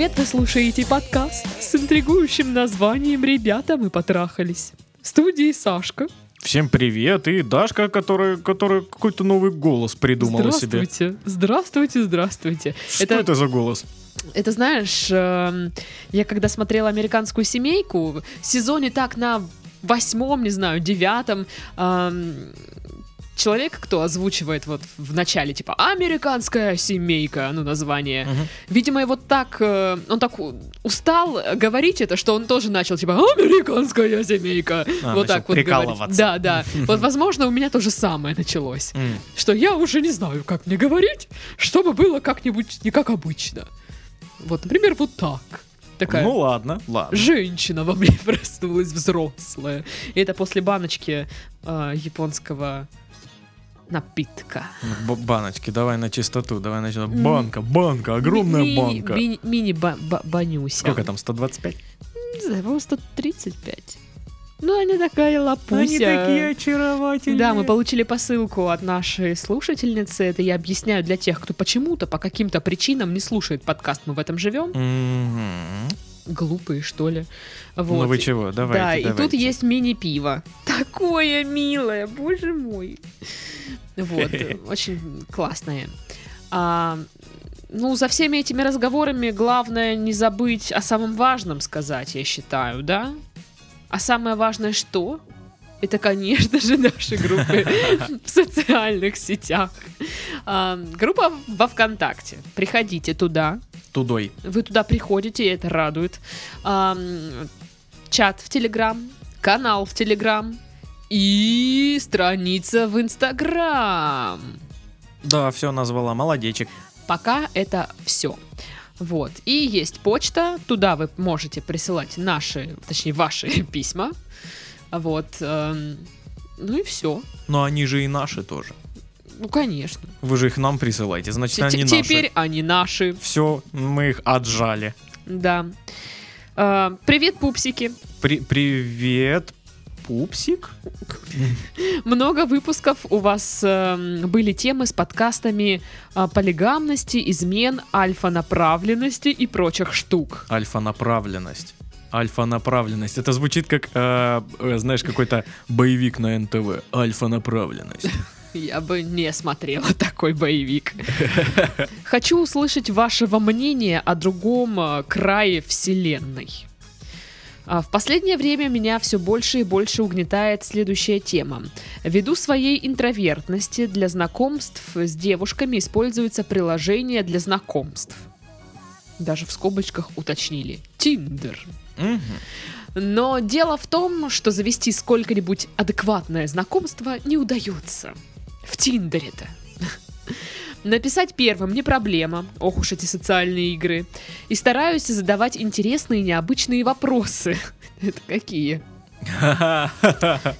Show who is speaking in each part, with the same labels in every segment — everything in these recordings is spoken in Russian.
Speaker 1: привет! Вы слушаете подкаст с интригующим названием «Ребята, мы потрахались». В студии Сашка.
Speaker 2: Всем привет, и Дашка, которая, которая какой-то новый голос придумала себе.
Speaker 1: Здравствуйте, здравствуйте, здравствуйте.
Speaker 2: Что это... за голос?
Speaker 1: Это знаешь, эм, я когда смотрела американскую семейку, в сезоне так на восьмом, не знаю, девятом, эм, человек, кто озвучивает вот в начале, типа, американская семейка, ну, название.
Speaker 2: Мгм.
Speaker 1: Видимо, его так, э, он так устал говорить это, что он тоже начал, типа, американская семейка.
Speaker 2: А,
Speaker 1: вот так вот говорить. Да, да. Вот, возможно, у меня то же самое началось. Что я уже не знаю, как мне говорить, чтобы было как-нибудь не как обычно. Вот, например, вот так. Такая
Speaker 2: Ну ладно, ладно.
Speaker 1: женщина во мне проснулась взрослая. И это после баночки э, японского напитка.
Speaker 2: Б- баночки, давай на чистоту, давай на чистоту. Банка, банка, огромная
Speaker 1: Ми-
Speaker 2: банка.
Speaker 1: ми- Мини-банюся.
Speaker 2: Сколько там, 125?
Speaker 1: Не знаю, по-моему, 135. Ну, она такая лапуся.
Speaker 2: очаровательные.
Speaker 1: Да, мы получили посылку от нашей слушательницы. Это я объясняю для тех, кто почему-то, по каким-то причинам не слушает подкаст «Мы в этом живем».
Speaker 2: Мгм.
Speaker 1: Глупые, что ли. Вот.
Speaker 2: Ну вы чего, давайте,
Speaker 1: да, и тут есть мини-пиво. Такое милое, боже мой. Вот, очень классное. А, ну, за всеми этими разговорами главное не забыть о самом важном сказать, я считаю, да? А самое важное что? Это, конечно же, наши группы в социальных сетях. А, Группа во ВКонтакте. Приходите туда,
Speaker 2: Тудой.
Speaker 1: вы туда приходите, и это радует. Ам, чат в Телеграм, канал в Телеграм и страница в Инстаграм.
Speaker 2: Да, все назвала, молодечек.
Speaker 1: Пока это все. Вот. И есть почта, туда вы можете присылать наши, точнее, ваши письма. Вот. Ну и все.
Speaker 2: Но они же и наши тоже.
Speaker 1: Ну, конечно.
Speaker 2: Вы же их нам присылаете, значит,
Speaker 1: Т-
Speaker 2: они
Speaker 1: Теперь
Speaker 2: наши.
Speaker 1: они наши.
Speaker 2: Все, мы их отжали.
Speaker 1: Да. А, Привет, пупсики.
Speaker 2: При- привет, пупсик.
Speaker 1: Много выпусков у вас эм, были темы с подкастами а, полигамности, измен, альфа-направленности и прочих штук.
Speaker 2: Альфа-направленность. Альфа-направленность. Это звучит как, э, э, знаешь, какой-то боевик на НТВ. Альфа-направленность.
Speaker 1: Я бы не смотрела такой боевик. Хочу услышать вашего мнения о другом э, крае вселенной. А, В последнее время меня все больше и больше угнетает следующая тема. Ввиду своей интровертности для знакомств с девушками используется приложение для знакомств. Даже в скобочках уточнили. Тиндер. Но дело в том, что завести сколько-нибудь адекватное знакомство не удается. В Тиндере-то. Написать первым не проблема, ох уж эти социальные игры. И стараюсь задавать интересные необычные вопросы. Это какие?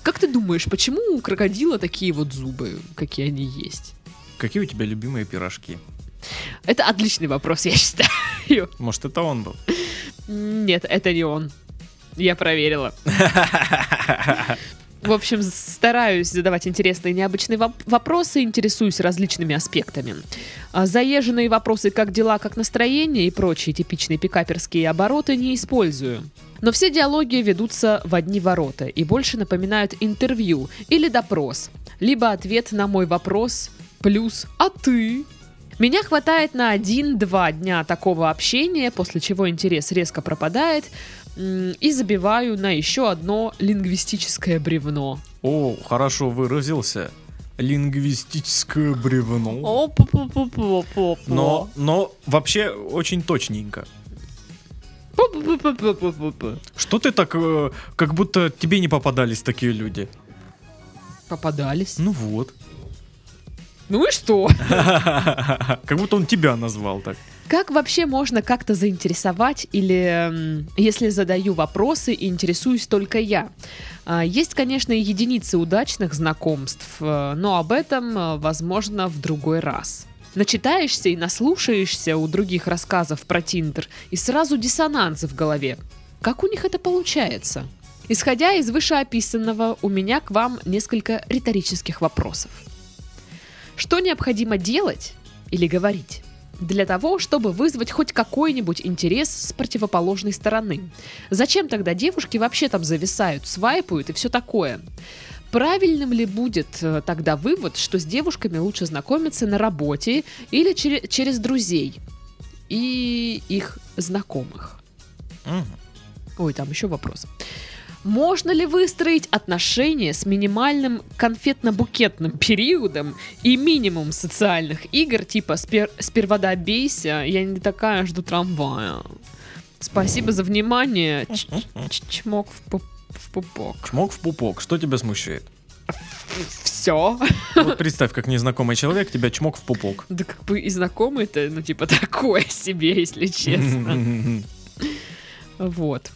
Speaker 1: Как ты думаешь, почему у крокодила такие вот зубы, какие они есть?
Speaker 2: Какие у тебя любимые пирожки?
Speaker 1: Это отличный вопрос, я считаю.
Speaker 2: Может, это он был?
Speaker 1: Нет, это не он. Я проверила. В общем, стараюсь задавать интересные и необычные воп- вопросы, интересуюсь различными аспектами. А Заезженные вопросы «как дела, как настроение» и прочие типичные пикаперские обороты не использую. Но все диалоги ведутся в одни ворота и больше напоминают интервью или допрос, либо ответ на мой вопрос плюс «а ты?». Меня хватает на один-два дня такого общения, после чего интерес резко пропадает, и забиваю на еще одно лингвистическое бревно.
Speaker 2: О, хорошо выразился. Лингвистическое бревно. Но, но вообще очень точненько. Что ты так, э, как будто тебе не попадались такие люди?
Speaker 1: Попадались.
Speaker 2: Ну вот.
Speaker 1: Ну и что?
Speaker 2: Как будто он тебя назвал так.
Speaker 1: Как вообще можно как-то заинтересовать или если задаю вопросы и интересуюсь только я? А, Есть, конечно, единицы удачных знакомств, э, но об этом, э, возможно, в другой раз. Начитаешься и наслушаешься у других рассказов про Тиндер, и сразу диссонанс в голове. Как у них это получается? Исходя из вышеописанного, у меня к вам несколько риторических вопросов. Что необходимо делать или говорить, для того, чтобы вызвать хоть какой-нибудь интерес с противоположной стороны. Зачем тогда девушки вообще там зависают, свайпают и все такое? Правильным ли будет э, тогда вывод, что с девушками лучше знакомиться на работе или чере- через друзей и их знакомых? Ой, там еще вопрос. Можно ли выстроить отношения с минимальным конфетно-букетным периодом и минимум социальных игр, типа спер- «Сперва добейся», «Я не такая, жду трамвая». Спасибо за внимание. Ч- ч- Чмок в, пуп- в пупок.
Speaker 2: Чмок в пупок. Что тебя смущает?
Speaker 1: Все.
Speaker 2: Вот представь, как незнакомый человек тебя чмок в пупок.
Speaker 1: Да как бы и знакомый-то, ну типа такое себе, если честно. Вот.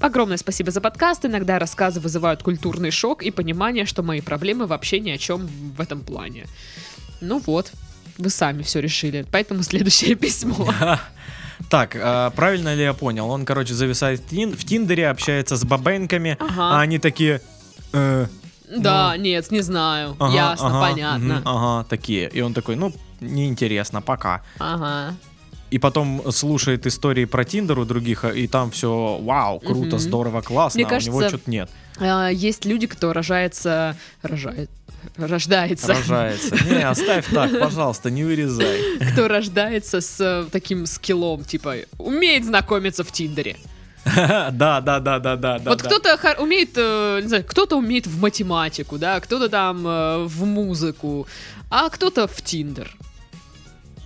Speaker 1: Огромное спасибо за подкаст. Иногда рассказы вызывают культурный шок и понимание, что мои проблемы вообще ни о чем в этом плане. Ну вот, вы сами все решили. Поэтому следующее письмо.
Speaker 2: Так, а, правильно ли я понял? Он, короче, зависает в, тин- в Тиндере, общается с бабенками, а
Speaker 1: Ага.
Speaker 2: они такие... э,
Speaker 1: Да, нет, не знаю.
Speaker 2: ага,
Speaker 1: Ясно,
Speaker 2: ага,
Speaker 1: понятно.
Speaker 2: мгм, Ага, такие. И он такой, ну, неинтересно, пока.
Speaker 1: Ага.
Speaker 2: И потом слушает истории про Тиндер у других, а- и там все, вау, круто,
Speaker 1: Мгм.
Speaker 2: здорово, классно,
Speaker 1: Мне
Speaker 2: а у него
Speaker 1: кажется,
Speaker 2: что-то нет.
Speaker 1: А, Есть люди, кто рожается... Рожает... Рождается.
Speaker 2: Рожается. Не, оставь так, пожалуйста, не вырезай.
Speaker 1: Кто рождается с э, таким скиллом, типа, умеет знакомиться в Тиндере.
Speaker 2: Да, да, да, да, да,
Speaker 1: вот
Speaker 2: да.
Speaker 1: кто-то умеет, э, не знаю, кто-то умеет в математику, да, кто-то там э, в музыку, а кто-то в Тиндер.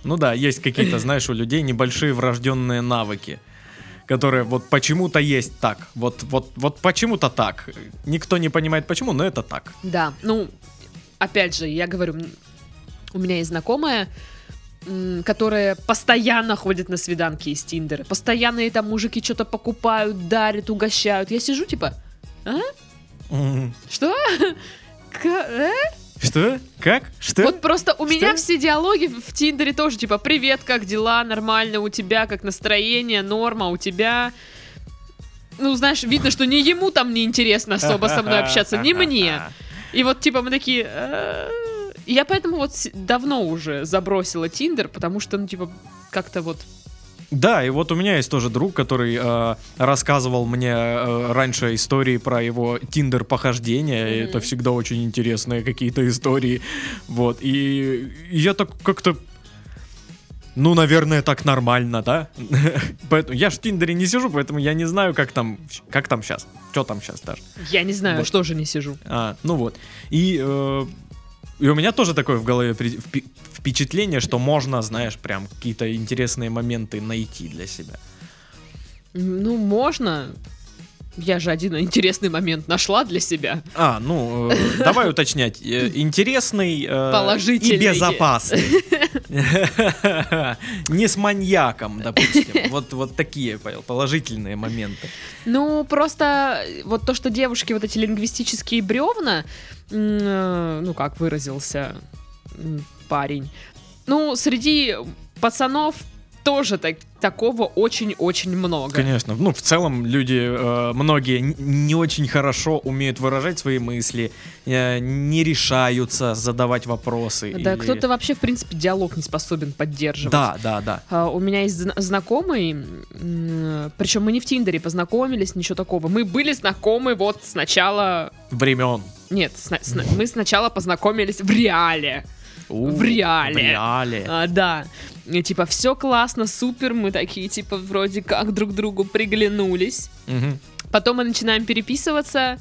Speaker 2: Ну да, есть какие-то, знаешь, у людей небольшие врожденные навыки, которые вот почему-то есть так. Вот, вот, вот почему-то так. Никто не понимает почему, но это так.
Speaker 1: Да, ну, опять же, я говорю, у меня есть знакомая, которая постоянно ходит на свиданки из Тиндера. Постоянно ей там мужики что-то покупают, дарят, угощают. Я сижу, типа, а? Что? К- э?
Speaker 2: Что? Как? Что?
Speaker 1: Вот просто у меня
Speaker 2: Что?
Speaker 1: все диалоги в Тиндере тоже, типа, привет, как дела, нормально, у тебя, как настроение, норма, у тебя... Ну, знаешь, видно, что ни ему там не интересно особо со мной общаться, ни мне. И вот, типа, мы такие... «Э, Я поэтому вот давно уже забросила Тиндер, потому что, ну, типа, как-то вот...
Speaker 2: Да, и вот у меня есть тоже друг, который э, рассказывал мне э, раньше истории про его тиндер похождения.
Speaker 1: Мгм.
Speaker 2: Это всегда очень интересные какие-то истории. Вот. И я так как-то. Ну, наверное, так нормально, да? Поэтому я ж в Тиндере не сижу, поэтому я не знаю, как там, как там сейчас. Что там сейчас даже.
Speaker 1: Я не знаю,
Speaker 2: Вот.
Speaker 1: что же не сижу.
Speaker 2: А, ну вот. И, э, и у меня тоже такое в голове при- впечатление, что можно, знаешь, прям какие-то интересные моменты найти для себя.
Speaker 1: Ну, можно. Я же один интересный момент нашла для себя.
Speaker 2: А, ну, э, давай уточнять. Э, Интересный э,
Speaker 1: Положительный.
Speaker 2: и безопасный. Не с маньяком, допустим. Вот, вот такие положительные моменты.
Speaker 1: Ну, просто э, вот то, что девушки вот эти лингвистические бревна, э, ну, как выразился парень, ну, среди пацанов тоже так, такого очень-очень много.
Speaker 2: Конечно. Ну, в целом, люди, э, многие не очень хорошо умеют выражать свои мысли, э, не решаются задавать вопросы.
Speaker 1: Да,
Speaker 2: или-
Speaker 1: кто-то вообще, в принципе, диалог не способен поддерживать.
Speaker 2: Да, да, да.
Speaker 1: А, У меня есть зна- знакомый, причем мы не в Тиндере познакомились, ничего такого. Мы были знакомы вот сначала...
Speaker 2: Времен.
Speaker 1: Нет, сна- сна- мы сначала познакомились в реале. В реале.
Speaker 2: В реале.
Speaker 1: А, да. И, типа, все классно, супер, мы такие, типа, вроде как друг другу приглянулись.
Speaker 2: Мгм.
Speaker 1: Потом мы начинаем переписываться,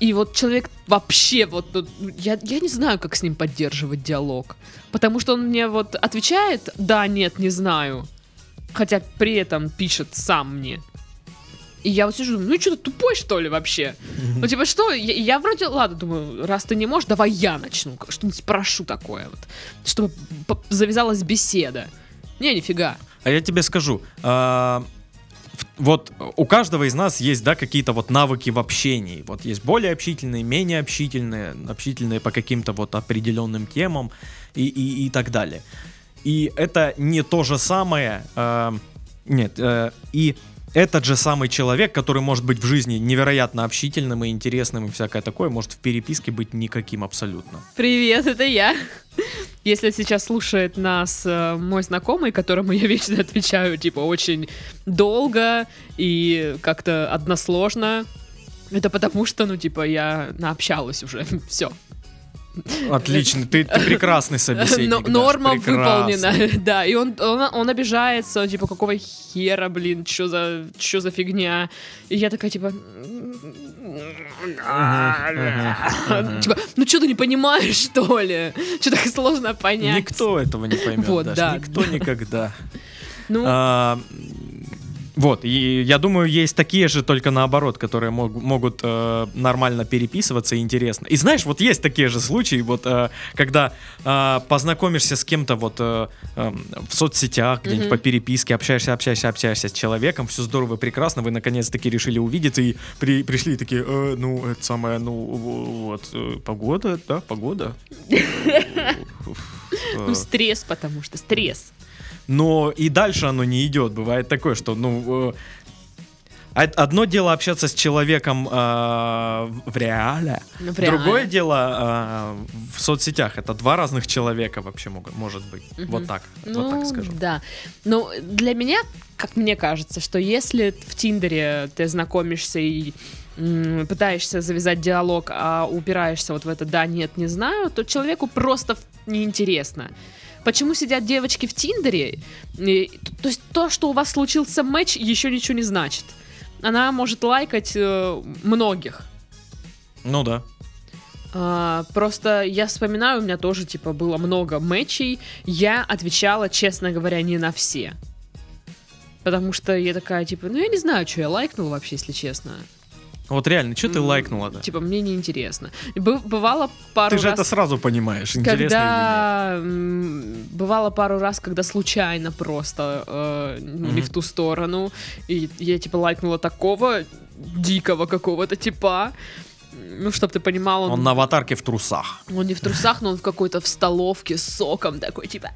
Speaker 1: и вот человек вообще вот, ну, я, я не знаю, как с ним поддерживать диалог. Потому что он мне вот отвечает, да, нет, не знаю. Хотя при этом пишет сам мне. И я вот сижу, ну что ты тупой, что ли, вообще? Ну, типа, что? Я, я вроде, ладно, думаю, раз ты не можешь, давай я начну. Что-нибудь спрошу такое вот. Чтобы завязалась беседа. Не, нифига.
Speaker 2: А я тебе скажу, а, вот у каждого из нас есть, да, какие-то вот навыки в общении. Вот есть более общительные, менее общительные, общительные по каким-то вот определенным темам и, и, и так далее. И это не то же самое, а, нет, э, и этот же самый человек, который может быть в жизни невероятно общительным и интересным и всякое такое, может в переписке быть никаким абсолютно.
Speaker 1: Привет, это я. Если сейчас слушает нас э, мой знакомый, которому я вечно отвечаю, типа, очень долго и как-то односложно, это потому что, ну, типа, я наобщалась уже. Все.
Speaker 2: Отлично, ты, ты прекрасный собеседник.
Speaker 1: Но-
Speaker 2: Даш,
Speaker 1: Норма
Speaker 2: прекрасный.
Speaker 1: выполнена, да. И он, он, он обижается, он, типа, какого хера, блин, что за, что за фигня? И я такая, типа... Типа, ну что ты не понимаешь, что ли? Что так сложно понять?
Speaker 2: Никто этого не поймет,
Speaker 1: Вот, да.
Speaker 2: никто никогда.
Speaker 1: Ну,
Speaker 2: А, Вот, и я думаю, есть такие же, только наоборот, которые мог- могут э, нормально переписываться и интересно. И знаешь, вот есть такие же случаи, вот э, когда э, познакомишься с кем-то вот э, э, в соцсетях, где-нибудь
Speaker 1: Мгм.
Speaker 2: по переписке, общаешься, общаешься, общаешься с человеком, все здорово, прекрасно, вы наконец-таки решили увидеться и при- пришли такие, «Э, ну, это самое, ну, вот, э, погода, да, погода.
Speaker 1: ну, стресс, потому что стресс.
Speaker 2: Но и дальше оно не идет. Бывает такое, что, ну, э, од- одно дело общаться с человеком э, в реале,
Speaker 1: в реале.
Speaker 2: другое дело э, в соцсетях. Это два разных человека вообще могут, может быть.
Speaker 1: Мгм.
Speaker 2: Вот так,
Speaker 1: Ну,
Speaker 2: вот так скажу.
Speaker 1: да. Ну, для меня, как мне кажется, что если в Тиндере ты знакомишься и пытаешься завязать диалог, а упираешься вот в это «да, нет, не знаю», то человеку просто неинтересно. Почему сидят девочки в Тиндере? И, то есть то, что у вас случился матч, еще ничего не значит. Она может лайкать э, многих.
Speaker 2: Ну да.
Speaker 1: А, просто я вспоминаю, у меня тоже, типа, было много матчей. Я отвечала, честно говоря, не на все. Потому что я такая, типа, ну я не знаю, что я лайкнула вообще, если честно.
Speaker 2: Вот реально, что ты лайкнула-то?
Speaker 1: Типа, мне неинтересно. Б- бывало пару
Speaker 2: Ты же
Speaker 1: раз...
Speaker 2: это сразу понимаешь, интересно или нет.
Speaker 1: когда бывало пару раз, когда случайно просто э, ну, не в ту сторону, и я типа лайкнула такого дикого какого-то типа, ну чтоб ты понимал, он,
Speaker 2: Он на аватарке в трусах.
Speaker 1: он не в трусах, но он в какой-то в столовке с соком такой типа.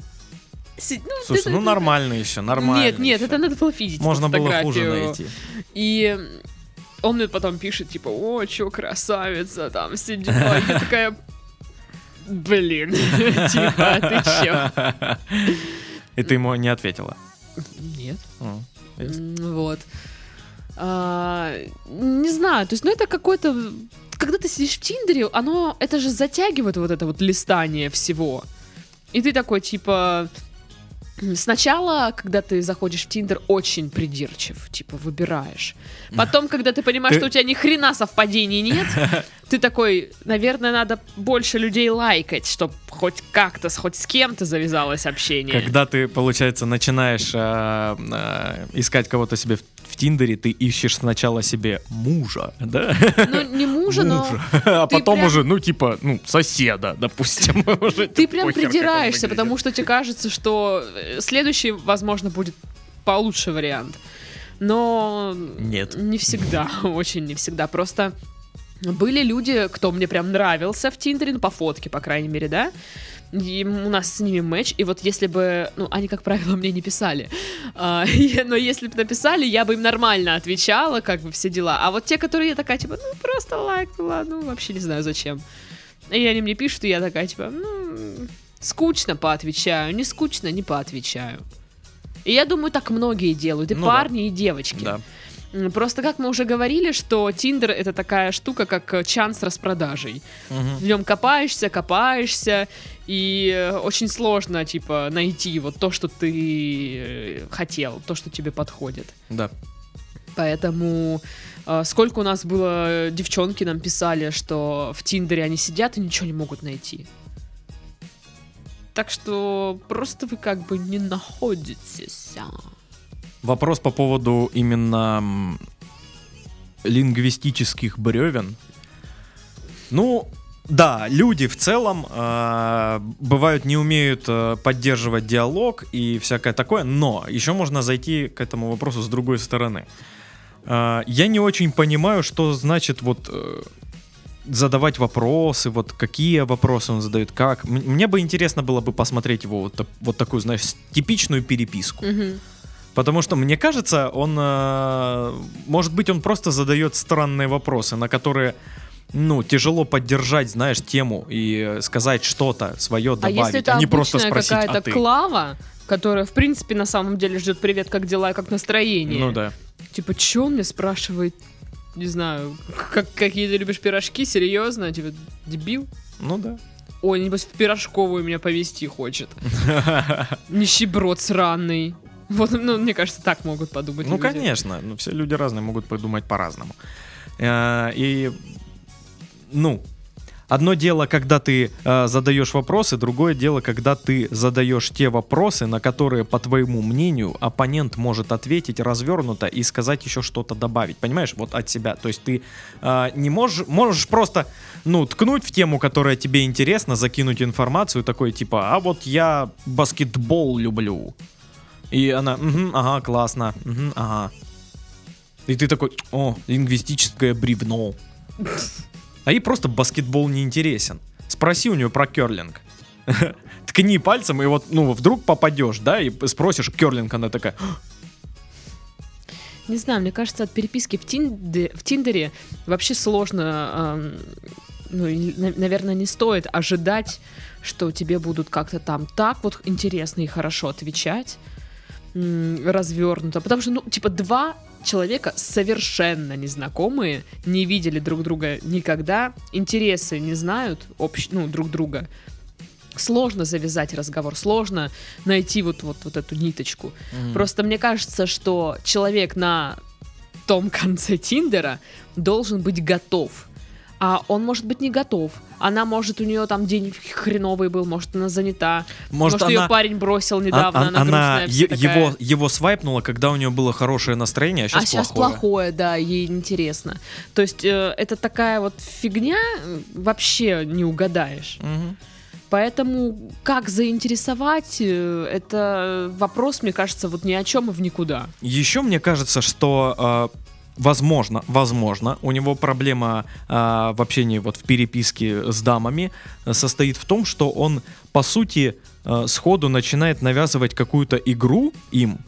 Speaker 1: си- ну,
Speaker 2: Слушай,
Speaker 1: это-
Speaker 2: ну нормально еще, нормально.
Speaker 1: Нет, нет,
Speaker 2: еще.
Speaker 1: это надо было видеть.
Speaker 2: Можно было хуже найти.
Speaker 1: И он мне потом пишет, типа, о, чё, красавица, там, сидит. А я такая, блин, типа, ты чё?
Speaker 2: И ты ему не ответила.
Speaker 1: Нет. Вот. А, не знаю, то есть, ну, это какой-то... Когда ты сидишь в Тиндере, оно, это же затягивает вот это вот листание всего. И ты такой, типа... Сначала, когда ты заходишь в Тиндер, очень придирчив, типа выбираешь. Потом, когда ты понимаешь, что у тебя ни хрена совпадений нет, ты такой, наверное, надо больше людей лайкать, чтобы хоть как-то, хоть с кем-то завязалось общение.
Speaker 2: Когда ты, получается, начинаешь э, э, искать кого-то себе в, в Тиндере, ты ищешь сначала себе мужа, да?
Speaker 1: Ну, не мужа, но
Speaker 2: А потом
Speaker 1: прям-
Speaker 2: уже, ну, типа, ну, соседа, допустим. Уже
Speaker 1: ты прям
Speaker 2: похер, как он
Speaker 1: придираешься, потому что тебе кажется, что э, следующий, возможно, будет получше вариант. Но
Speaker 2: Нет.
Speaker 1: не всегда, очень не всегда. Просто были люди, кто мне прям нравился в Тиндере, ну, по фотке, по крайней мере, да? И у нас с ними матч, и вот если бы, ну, они, как правило, мне не писали, А, но если бы написали, я бы им нормально отвечала, как бы все дела. А вот те, которые я такая, типа, ну, просто лайкнула, ну, вообще не знаю зачем. И они мне пишут, и я такая, типа, ну, скучно поотвечаю, не скучно, не поотвечаю. И я думаю, так многие делают, и
Speaker 2: Ну да.
Speaker 1: парни, и девочки.
Speaker 2: Да.
Speaker 1: Просто как мы уже говорили, что Тиндер это такая штука, как э, чан с распродажей.
Speaker 2: Мгм.
Speaker 1: В нем копаешься, копаешься, и э, очень сложно, типа, найти вот то, что ты э, хотел, то, что тебе подходит.
Speaker 2: Да.
Speaker 1: Поэтому сколько у нас было девчонки нам писали, что в Тиндере они сидят и ничего не могут найти. Так что просто вы как бы не находитесь.
Speaker 2: Вопрос по поводу именно лингвистических бревен. Ну, да, люди в целом э, бывают не умеют э, поддерживать диалог и всякое такое, но еще можно зайти к этому вопросу с другой стороны. Э, я не очень понимаю, что значит вот э, задавать вопросы, вот какие вопросы он задает, как. Мне бы интересно было бы посмотреть его вот, вот такую, знаешь, типичную переписку.
Speaker 1: Мгм.
Speaker 2: Потому что, мне кажется, он, э, может быть, он просто задает странные вопросы, на которые ну, тяжело поддержать, знаешь, тему и сказать что-то свое
Speaker 1: А
Speaker 2: добавить,
Speaker 1: если это
Speaker 2: а не просто спросить,
Speaker 1: какая-то
Speaker 2: а ты?
Speaker 1: клава, которая, в принципе, на самом деле ждет привет, как дела как настроение.
Speaker 2: Ну да.
Speaker 1: Типа, чё он мне спрашивает? Не знаю, как, какие ты любишь пирожки? Серьезно? Типа, дебил?
Speaker 2: Ну да.
Speaker 1: Ой, небось в пирожковую меня повезти хочет. Нищеброд сраный. Вот, ну, мне кажется, так могут подумать
Speaker 2: Ну,
Speaker 1: люди.
Speaker 2: конечно. Ну, все люди разные могут подумать по-разному. Э, И, ну, одно дело, когда ты э, задаешь вопросы, другое дело, когда ты задаешь те вопросы, на которые, по твоему мнению, оппонент может ответить развернуто и сказать еще что-то добавить. Понимаешь, вот от себя. То есть ты э, не можешь, можешь просто, ну, ткнуть в тему, которая тебе интересна, закинуть информацию, такой типа, а вот я баскетбол люблю. И она, «Мгм, ага, классно, мгм, ага. И ты такой, о, лингвистическое бревно. А ей просто баскетбол не интересен. Спроси у нее про керлинг. Ткни пальцем, и вот, ну, вдруг попадешь, да, и спросишь керлинг, она такая,
Speaker 1: Не знаю, мне кажется, от переписки в, Тинде- в Тиндере вообще сложно, эм, ну, наверное, не стоит ожидать, что тебе будут как-то там так вот интересно и хорошо отвечать, развернуто. Потому что, ну, типа, два человека совершенно незнакомые, не видели друг друга никогда, интересы не знают общ, ну, друг друга. Сложно завязать разговор, сложно найти вот, вот, вот эту ниточку. Просто мне кажется, что человек на том конце Тиндера должен быть готов. А он может быть не готов. Она может, у нее там день хреновый был, может, она занята.
Speaker 2: Может,
Speaker 1: Может, ее
Speaker 2: она-
Speaker 1: парень бросил недавно,
Speaker 2: а-
Speaker 1: она,
Speaker 2: она
Speaker 1: грустная такая.
Speaker 2: его, его свайпнула, когда у нее было хорошее настроение, а сейчас
Speaker 1: а сейчас
Speaker 2: плохое.
Speaker 1: плохое, да, ей интересно. То есть э, это такая вот фигня, вообще не угадаешь.
Speaker 2: Мгм.
Speaker 1: Поэтому как заинтересовать, э, это вопрос, мне кажется, вот ни о чем и в никуда.
Speaker 2: Еще мне кажется, что э, возможно, возможно, у него проблема э, в общении вот в переписке с дамами э, состоит в том, что он по сути э, сходу начинает навязывать какую-то игру им.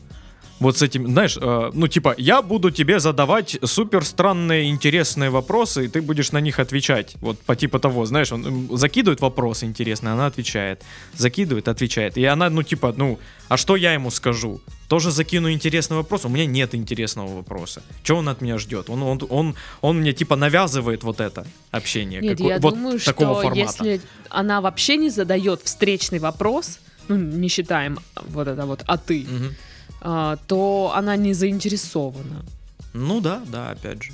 Speaker 2: Вот с этим, знаешь, э, ну типа, я буду тебе задавать супер странные, интересные вопросы, и ты будешь на них отвечать. Вот по типу того, знаешь, он закидывает вопросы интересные, она отвечает. Закидывает, отвечает. И она, ну типа, ну, а что я ему скажу? Тоже закину интересный вопрос, у меня нет интересного вопроса. Чего он от меня ждет? Он, он, он, он мне типа навязывает вот это общение.
Speaker 1: Нет,
Speaker 2: какое-
Speaker 1: я
Speaker 2: вот
Speaker 1: думаю,
Speaker 2: такого
Speaker 1: что
Speaker 2: формата.
Speaker 1: если она вообще не задает встречный вопрос, ну, не считаем вот это вот «а ты»,
Speaker 2: Мгм.
Speaker 1: А, то она не заинтересована.
Speaker 2: Ну да, да, опять же.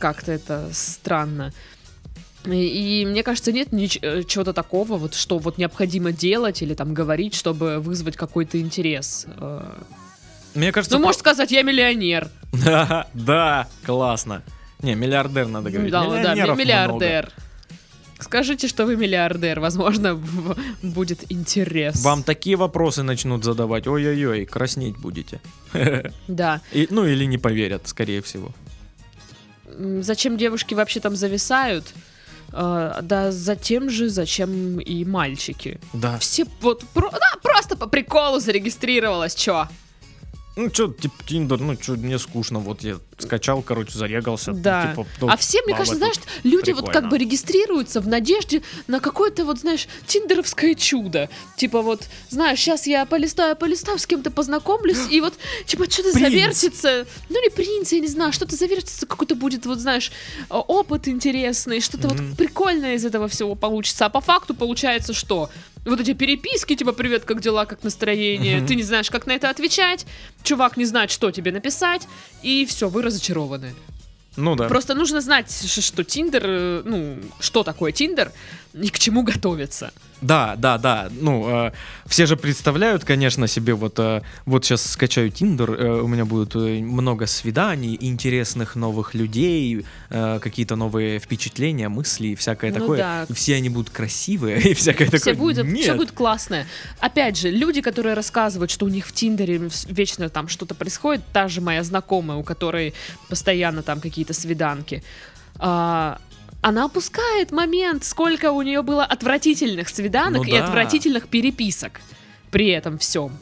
Speaker 1: Как-то это странно. И, и мне кажется, нет э, чего-то такого, вот что вот необходимо делать или там говорить, чтобы вызвать какой-то интерес. Э,
Speaker 2: Мне кажется,
Speaker 1: Ну,
Speaker 2: про-
Speaker 1: можешь сказать, я миллионер.
Speaker 2: Да, да, классно. Не, миллиардер надо говорить.
Speaker 1: Да, да,
Speaker 2: Миллионеров
Speaker 1: ми-
Speaker 2: много.
Speaker 1: Скажите, что вы миллиардер, возможно, будет интерес.
Speaker 2: Вам такие вопросы начнут задавать, ой-ой-ой, краснеть будете.
Speaker 1: Да.
Speaker 2: И, ну или не поверят, скорее всего.
Speaker 1: Зачем девушки вообще там зависают? Э, да затем же, зачем и мальчики.
Speaker 2: Да.
Speaker 1: Все вот про- да, просто по приколу зарегистрировалась, чё?
Speaker 2: Ну что, типа, Тиндер, ну что, мне скучно, вот я скачал, короче, зарегался. ну,
Speaker 1: Да.
Speaker 2: типа, ну,
Speaker 1: а все, мне кажется, знаешь, люди вот как
Speaker 2: прикольно.
Speaker 1: бы регистрируются в надежде на какое-то вот, знаешь, тиндеровское чудо. Типа вот, знаешь, сейчас я полистаю, полистаю, с кем-то познакомлюсь, и вот, типа, что-то завертится. Ну, не принц, я не знаю, что-то завертится, какой-то будет, вот, знаешь, опыт интересный, что-то
Speaker 2: Мгм.
Speaker 1: вот прикольное из этого всего получится. А по факту получается что? Вот эти переписки, типа, привет, как дела, как настроение, ты не знаешь, как на это отвечать, чувак не знает, что тебе написать, и все, вы разочарованы.
Speaker 2: Ну да.
Speaker 1: Просто нужно знать, что Тиндер, э, ну, что такое Тиндер и к чему готовиться.
Speaker 2: Да, да, да. Ну, э, все же представляют, конечно, себе вот, э, вот сейчас скачаю Тиндер, э, у меня будет э, много свиданий, интересных новых людей, э, какие-то новые впечатления, мысли и всякое
Speaker 1: Ну
Speaker 2: такое.
Speaker 1: да.
Speaker 2: И все они будут красивые и всякое
Speaker 1: Все
Speaker 2: такое.
Speaker 1: будет,
Speaker 2: Нет.
Speaker 1: все будет классное. Опять же, люди, которые рассказывают, что у них в Тиндере вечно там что-то происходит, та же моя знакомая, у которой постоянно там какие-то свиданки, а, она опускает момент, сколько у нее было отвратительных свиданок
Speaker 2: Ну
Speaker 1: и
Speaker 2: да.
Speaker 1: отвратительных переписок при этом всем.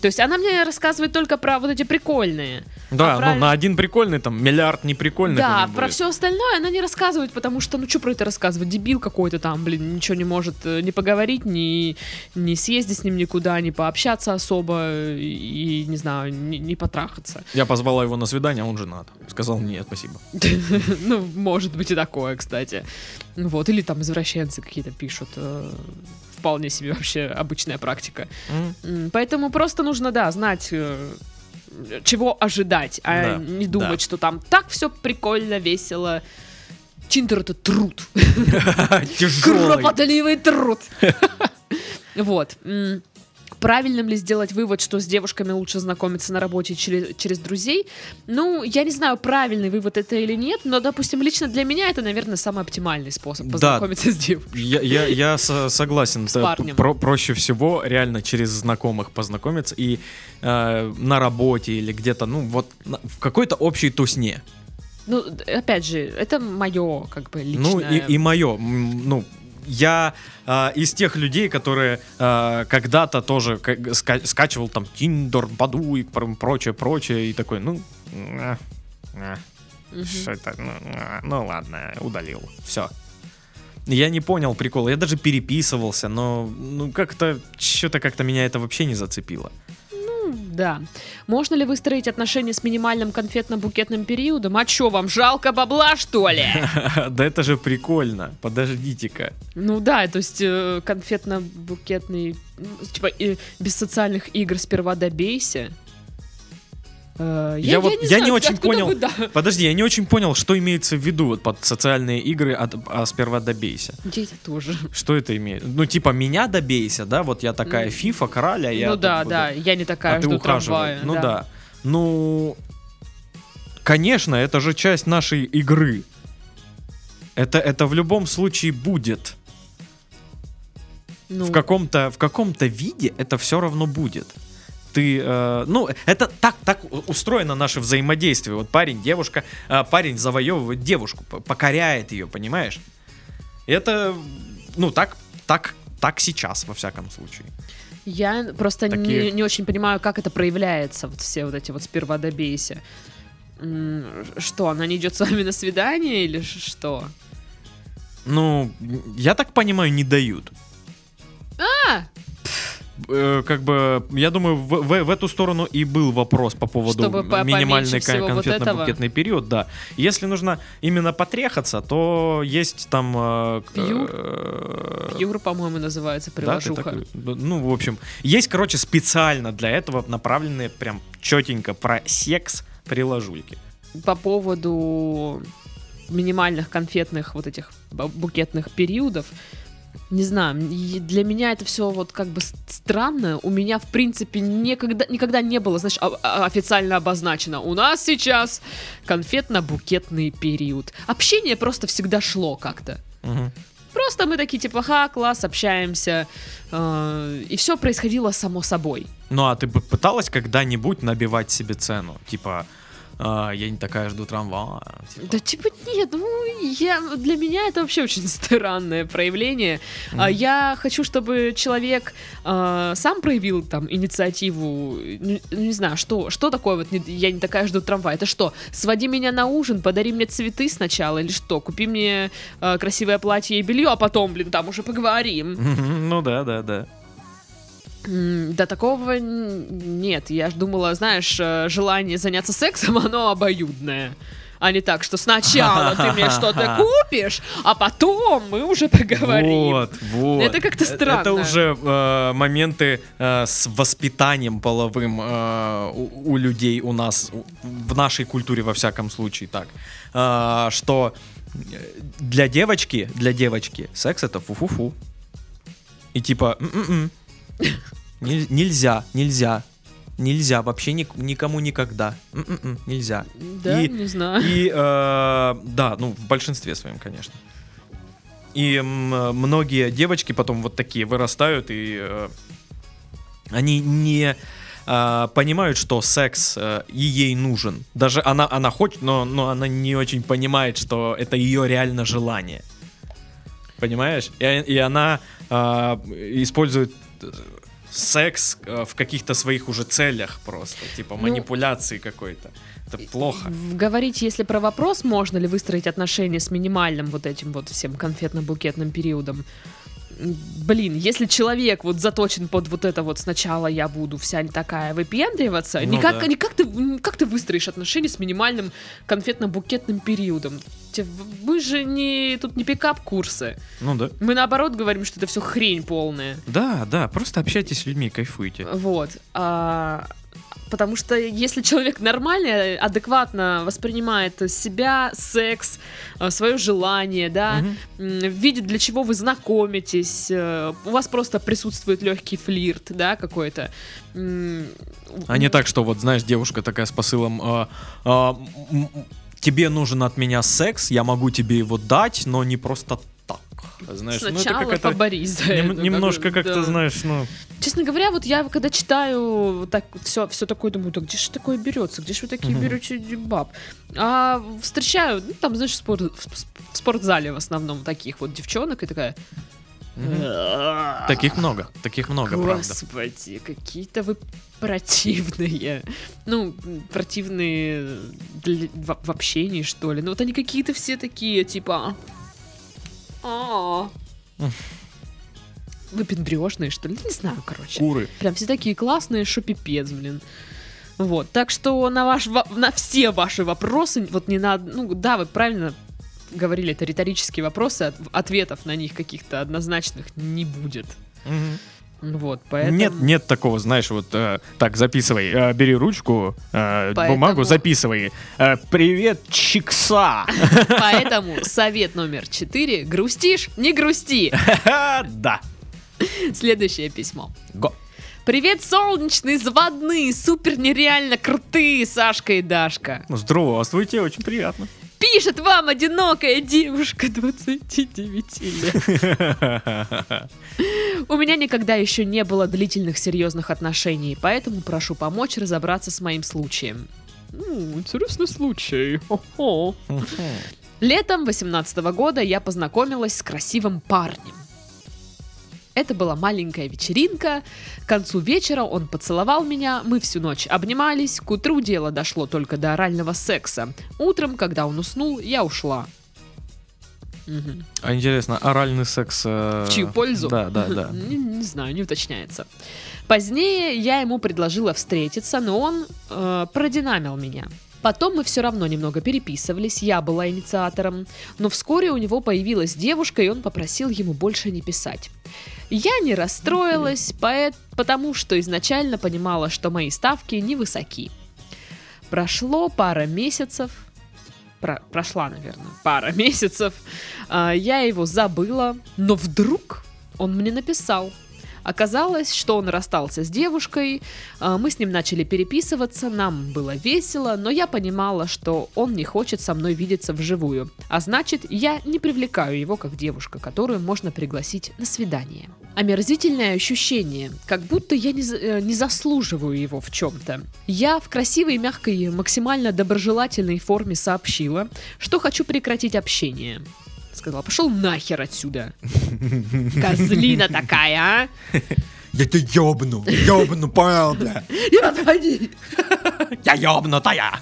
Speaker 1: То есть она мне рассказывает только про вот эти прикольные.
Speaker 2: Да,
Speaker 1: А
Speaker 2: ну
Speaker 1: правильно-
Speaker 2: на один прикольный там миллиард неприкольных.
Speaker 1: Да, про
Speaker 2: будет.
Speaker 1: все остальное она не рассказывает, потому что, ну что про это рассказывать? Дебил какой-то там, блин, ничего не может э, не поговорить, ни, не съездить с ним никуда, не пообщаться особо э, и, не знаю, не, не потрахаться.
Speaker 2: Я позвала его на свидание, а он женат. Сказал нет, спасибо.
Speaker 1: Ну, может быть и такое, кстати. Вот, или там извращенцы какие-то пишут. Вполне себе вообще обычная практика. М, Поэтому просто нужно, да, знать, э, чего ожидать, а
Speaker 2: Да,
Speaker 1: не думать,
Speaker 2: да.
Speaker 1: что там так все прикольно, весело. Тиндер это труд.
Speaker 2: Тяжелый.
Speaker 1: Кропотливый труд. Вот. Правильным ли сделать вывод, что с девушками лучше знакомиться на работе через, через друзей? Ну, я не знаю, правильный вывод это или нет, но, допустим, лично для меня это, наверное, самый оптимальный способ
Speaker 2: Да.
Speaker 1: познакомиться с девушкой.
Speaker 2: Я, я, я со- согласен.
Speaker 1: С
Speaker 2: Да,
Speaker 1: парнем.
Speaker 2: про- проще всего реально через знакомых познакомиться и э, на работе или где-то, ну вот в какой-то общей тусне.
Speaker 1: Ну, опять же, это мое, как бы, личное...
Speaker 2: Ну и, и мое. Ну, я э, из тех людей, которые э, когда-то тоже ска- скачивал там Тиндер, Баду и пр- прочее, прочее, и такой, ну, а, а,
Speaker 1: Мгм.
Speaker 2: что это, ну, а, ну ладно, удалил, все. Я не понял прикола, я даже переписывался, но ну как-то что-то как-то меня это вообще не зацепило.
Speaker 1: Да. Можно ли выстроить отношения с минимальным конфетно-букетным периодом? А чё, вам жалко бабла, что ли?
Speaker 2: Да это же прикольно, подождите-ка.
Speaker 1: Ну да, то есть э, конфетно-букетный, ну, типа без социальных игр сперва добейся. Э,
Speaker 2: Я вот- я не
Speaker 1: знаю,
Speaker 2: очень
Speaker 1: откуда
Speaker 2: понял.
Speaker 1: вы, да.
Speaker 2: Подожди, я не очень понял, что имеется в виду вот под социальные игры, от, а сперва добейся.
Speaker 1: Я тоже.
Speaker 2: Что это имеет? Ну, типа, меня добейся, да? Вот я такая фифа, король, а я...
Speaker 1: ну да,
Speaker 2: буду-
Speaker 1: да, я не такая,
Speaker 2: а ты ухаживай.
Speaker 1: трамвая.
Speaker 2: Ну да. Ну, конечно, это же часть нашей игры. Это, это в любом случае будет.
Speaker 1: Ну,
Speaker 2: В каком-то в каком-то виде это все равно будет. Ты, э, ну, это так, так устроено наше взаимодействие. Вот парень, девушка, э, парень завоевывает девушку, покоряет ее, понимаешь? Это, ну, так, так, так сейчас, во всяком случае.
Speaker 1: Я просто
Speaker 2: Такие-
Speaker 1: не, не очень понимаю, как это проявляется, вот все вот эти вот сперва добейся. Что, она не идет с вами на свидание или что?
Speaker 2: Ну, я так понимаю, не дают.
Speaker 1: А,
Speaker 2: Э, как бы, я думаю, в, в- в эту сторону и был вопрос по поводу
Speaker 1: Чтобы
Speaker 2: минимальный
Speaker 1: всего вот
Speaker 2: конфетно-букетный период, да. Если нужно именно потрехаться, то есть там... э,
Speaker 1: Пьюр?
Speaker 2: э,
Speaker 1: Юра, по-моему, называется
Speaker 2: Да, ты
Speaker 1: приложуха.
Speaker 2: такой, ну, в общем, есть, короче, специально для этого направленные прям четенько про секс приложульки.
Speaker 1: По поводу минимальных конфетных вот этих бу- букетных периодов, не знаю, для меня это все вот как бы странно. У меня, в принципе, никогда, никогда не было, знаешь, официально обозначено. У нас сейчас конфетно-букетный период. Общение просто всегда шло как-то.
Speaker 2: Мгм.
Speaker 1: Просто мы такие, типа, ха, класс, общаемся. э, и все происходило само собой.
Speaker 2: Ну, а ты бы пыталась когда-нибудь набивать себе цену? Типа, «А, я не такая жду трамвая. типа.
Speaker 1: Да типа нет, ну я для меня это вообще очень странное проявление. А,
Speaker 2: Мгм.
Speaker 1: я хочу, чтобы человек а, сам проявил там инициативу. Ну, не знаю, что что такое вот не- я не такая жду трамвай. Это что? Своди меня на ужин, подари мне цветы сначала или что? Купи мне а, красивое платье и белье, а потом, блин, там уже поговорим.
Speaker 2: Ну да, да, да.
Speaker 1: Да такого нет. Я думала, знаешь, э, желание заняться сексом, оно обоюдное. А не так, что сначала ты мне что-то купишь, а потом мы уже поговорим.
Speaker 2: Вот, вот.
Speaker 1: Это как-то
Speaker 2: Э,
Speaker 1: странно.
Speaker 2: Это уже э, моменты э, с воспитанием половым э, у, у людей, у нас, в нашей культуре во всяком случае так, Э, что э, для девочки, для девочки секс это фу-фу-фу. И типа, «М-м-м. Нель- нельзя, нельзя, нельзя, вообще ник- никому никогда, М-м-м, нельзя.
Speaker 1: Да,
Speaker 2: И-
Speaker 1: не знаю.
Speaker 2: И э, да, ну в большинстве своем, конечно. И м, многие девочки потом вот такие вырастают и э, они не э, понимают, что секс э, и ей нужен. Даже она она хочет, но но она не очень понимает, что это ее реально желание. Понимаешь? И, и она э, использует секс э, в каких-то своих уже целях просто, типа
Speaker 1: Ну,
Speaker 2: манипуляции какой-то. Это плохо.
Speaker 1: Говорить, если про вопрос, можно ли выстроить отношения с минимальным вот этим вот всем конфетно-букетным периодом. Блин, если человек вот заточен под вот это вот сначала я буду вся такая выпендриваться,
Speaker 2: Ну
Speaker 1: никак,
Speaker 2: да.
Speaker 1: никак ты, как ты выстроишь отношения с минимальным конфетно-букетным периодом? Мы же не тут не пикап-курсы.
Speaker 2: Ну да.
Speaker 1: Мы наоборот говорим, что это все хрень полная.
Speaker 2: Да, да, просто общайтесь с людьми, кайфуйте.
Speaker 1: Вот. А, потому что если человек нормальный, адекватно воспринимает себя, секс, свое желание, да, м, видит, для чего вы знакомитесь, э, у вас просто присутствует легкий флирт, да, какой-то.
Speaker 2: А не так, что вот, знаешь, девушка такая с посылом а, а, тебе нужен от меня секс, я могу тебе его дать, но не просто Знаешь, ну это
Speaker 1: Сначала поборись за
Speaker 2: нем-
Speaker 1: это,
Speaker 2: немножко
Speaker 1: бы,
Speaker 2: как-то,
Speaker 1: да.
Speaker 2: знаешь, ну...
Speaker 1: Честно говоря, вот я когда читаю так все, все такое, думаю, да где же такое берется, где же вы такие
Speaker 2: Мгм.
Speaker 1: берете баб? А встречаю, ну, там, знаешь, в, спорт- в- в спортзале в основном таких вот девчонок, и такая...
Speaker 2: Таких много, таких много, правда.
Speaker 1: Господи, какие-то вы противные. Ну, противные для- в, в общении, что ли. Ну, вот они какие-то все такие, типа... «А,
Speaker 2: М.
Speaker 1: Выпендрежные, что ли? Не знаю, короче.
Speaker 2: Куры.
Speaker 1: Прям все такие классные, что пипец, блин. Вот, так что на, ваш, на все ваши вопросы, вот не надо, ну да, вы правильно говорили, это риторические вопросы, от- ответов на них каких-то однозначных не будет.
Speaker 2: Мгм.
Speaker 1: Вот, поэтому...
Speaker 2: Нет, нет такого, знаешь, вот э, так записывай, э, бери ручку, э,
Speaker 1: Поэтому-
Speaker 2: бумагу, записывай. Э, Привет, чикса.
Speaker 1: Поэтому совет номер четыре. Грустишь? Не грусти.
Speaker 2: Да.
Speaker 1: Следующее письмо.
Speaker 2: Го.
Speaker 1: Привет, солнечные, заводные, супер нереально крутые Сашка и Дашка.
Speaker 2: Здравствуйте, очень приятно.
Speaker 1: Пишет вам одинокая девушка 29 лет. У меня никогда еще не было длительных серьезных отношений, поэтому прошу помочь разобраться с моим случаем. Интересный случай. Летом 18 года я познакомилась с красивым парнем. Это была маленькая вечеринка. К концу вечера он поцеловал меня, мы всю ночь обнимались. К утру дело дошло только до орального секса. Утром, когда он уснул, я ушла. Мгм.
Speaker 2: А интересно, оральный секс... э,
Speaker 1: В чью пользу?
Speaker 2: Да, да, да.
Speaker 1: Не, не знаю, не уточняется. Позднее я ему предложила встретиться, но он э, продинамил меня. Потом мы все равно немного переписывались, я была инициатором, но вскоре у него появилась девушка, и он попросил ему больше не писать. Я не расстроилась, поэт, потому что изначально понимала, что мои ставки невысоки. Прошло пара месяцев, про- прошла, наверное, пара месяцев, а, я его забыла, но вдруг он мне написал. Оказалось, что он расстался с девушкой, а, мы с ним начали переписываться, нам было весело, но я понимала, что он не хочет со мной видеться вживую, а значит, я не привлекаю его как девушка, которую можно пригласить на свидание. Омерзительное ощущение, как будто я не, э, не заслуживаю его в чем-то. Я в красивой, мягкой, максимально доброжелательной форме сообщила, что хочу прекратить общение. Сказала, пошел нахер отсюда. Козлина такая, а?
Speaker 2: Я тебя ёбну, ёбну, понял, бля.
Speaker 1: Не подходи.
Speaker 2: Я ёбнутая.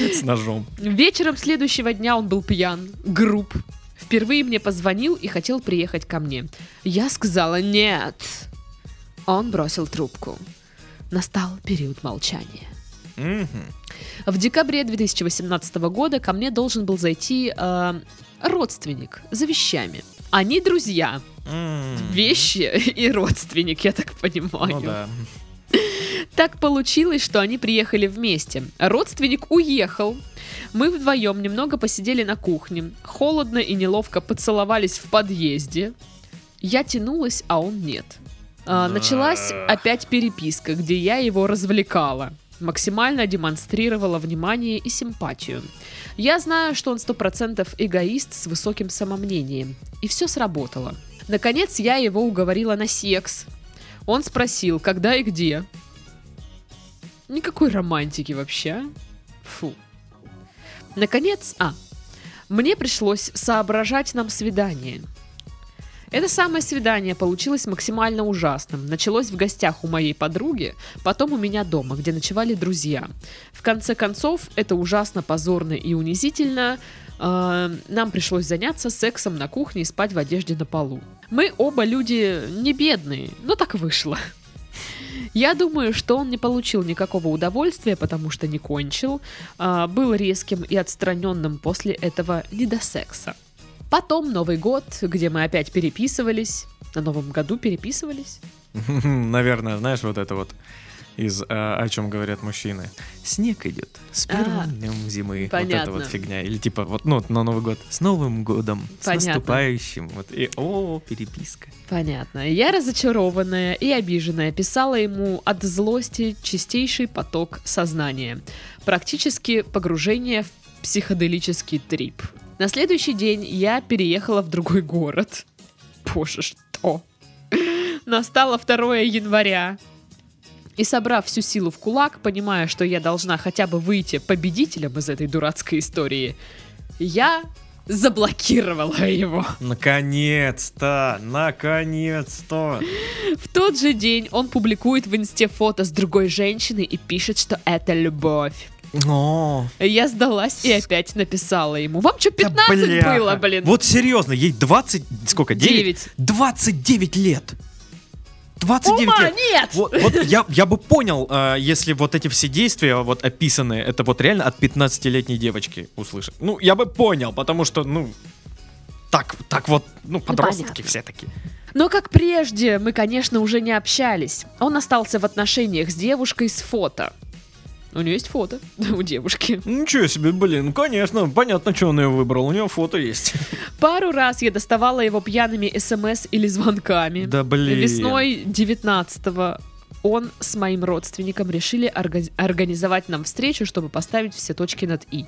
Speaker 2: С ножом.
Speaker 1: Вечером следующего дня он был пьян, груб. Впервые мне позвонил и хотел приехать ко мне. Я сказала нет. Он бросил трубку. Настал период молчания.
Speaker 2: Мгм.
Speaker 1: В декабре 2018 года ко мне должен был зайти э, родственник за вещами. Они друзья.
Speaker 2: М.
Speaker 1: Вещи и родственник, я так понимаю.
Speaker 2: Ну да.
Speaker 1: Так получилось, что они приехали вместе. Родственник уехал. Мы вдвоем немного посидели на кухне. Холодно и неловко поцеловались в подъезде. Я тянулась, а он нет. А, началась опять переписка, где я его развлекала. Максимально демонстрировала внимание и симпатию. Я знаю, что он сто процентов эгоист с высоким самомнением. И все сработало. Наконец я его уговорила на секс. Он спросил, когда и где. Никакой романтики вообще. а? Фу. Наконец, а, мне пришлось соображать нам свидание. Это самое свидание получилось максимально ужасным. Началось в гостях у моей подруги, потом у меня дома, где ночевали друзья. В конце концов, это ужасно позорно и унизительно. Э, Нам пришлось заняться сексом на кухне и спать в одежде на полу. Мы оба люди не бедные, но так вышло. Я думаю, что он не получил никакого удовольствия, потому что не кончил, а, был резким и отстраненным после этого не до секса. Потом Новый год, где мы опять переписывались. На Новом году переписывались.
Speaker 2: Наверное, знаешь, вот это вот из э, «О чем говорят мужчины». Снег идет с первым
Speaker 1: А,
Speaker 2: днем зимы. Вот
Speaker 1: понятно.
Speaker 2: эта вот фигня. Или типа вот, ну, на Новый год. С Новым годом.
Speaker 1: Понятно.
Speaker 2: С наступающим. Вот, и, о, переписка.
Speaker 1: Понятно. Я разочарованная и обиженная писала ему от злости чистейший поток сознания. Практически погружение в психоделический трип. На следующий день я переехала в другой город. Боже, что? Настало 2 января. И собрав всю силу в кулак, понимая, что я должна хотя бы выйти победителем из этой дурацкой истории, я заблокировала его.
Speaker 2: Наконец-то! Наконец-то!
Speaker 1: В тот же день он публикует в инсте фото с другой женщиной и пишет, что это любовь.
Speaker 2: О,
Speaker 1: Я сдалась и опять написала ему. Вам что, 15
Speaker 2: да
Speaker 1: было, блин?
Speaker 2: Вот серьезно, ей 20... Сколько? 9?
Speaker 1: Девять.
Speaker 2: 29 лет! 29
Speaker 1: Ума
Speaker 2: лет!
Speaker 1: нет!
Speaker 2: Вот, вот я, я бы понял, э, если вот эти все действия вот описанные, это вот реально от 15-летней девочки услышать. Ну, я бы понял, потому что, ну, так, так вот, ну, подростки
Speaker 1: понятно.
Speaker 2: все таки.
Speaker 1: Но как прежде, мы, конечно, уже не общались. Он остался в отношениях с девушкой с фото. У нее есть фото у девушки.
Speaker 2: Ничего себе, блин, конечно, понятно, что он ее выбрал, у него фото есть.
Speaker 1: Пару раз я доставала его пьяными смс или звонками.
Speaker 2: Да блин.
Speaker 1: Весной 19-го он с моим родственником решили орга- организовать нам встречу, чтобы поставить все точки над «и».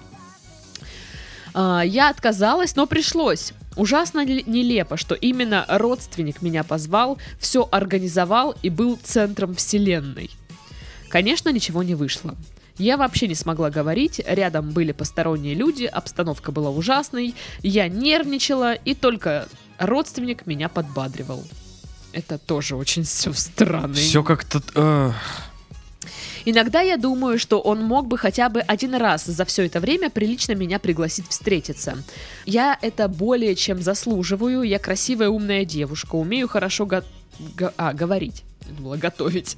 Speaker 1: А, я отказалась, но пришлось. Ужасно нелепо, что именно родственник меня позвал, все организовал и был центром вселенной. Конечно, ничего не вышло. Я вообще не смогла говорить, рядом были посторонние люди, обстановка была ужасной, я нервничала, и только родственник меня подбадривал. Это тоже очень все странно.
Speaker 2: Все как-то... э,
Speaker 1: Иногда я думаю, что он мог бы хотя бы один раз за все это время прилично меня пригласить встретиться. Я это более чем заслуживаю. Я красивая, умная девушка, умею хорошо го- го- а, говорить. Я думала, готовить.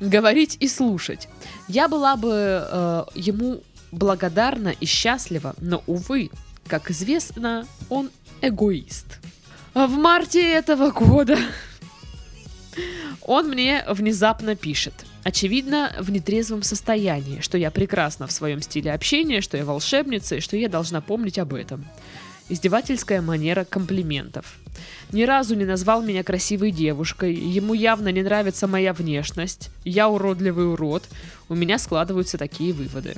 Speaker 1: Говорить и слушать. Я была бы э, ему благодарна и счастлива, но, увы, как известно, он эгоист. В марте этого года он мне внезапно пишет. Очевидно, в нетрезвом состоянии, что я прекрасна в своем стиле общения, что я волшебница и что я должна помнить об этом. Издевательская манера комплиментов. Ни разу не назвал меня красивой девушкой, ему явно не нравится моя внешность, я уродливый урод, у меня складываются такие выводы.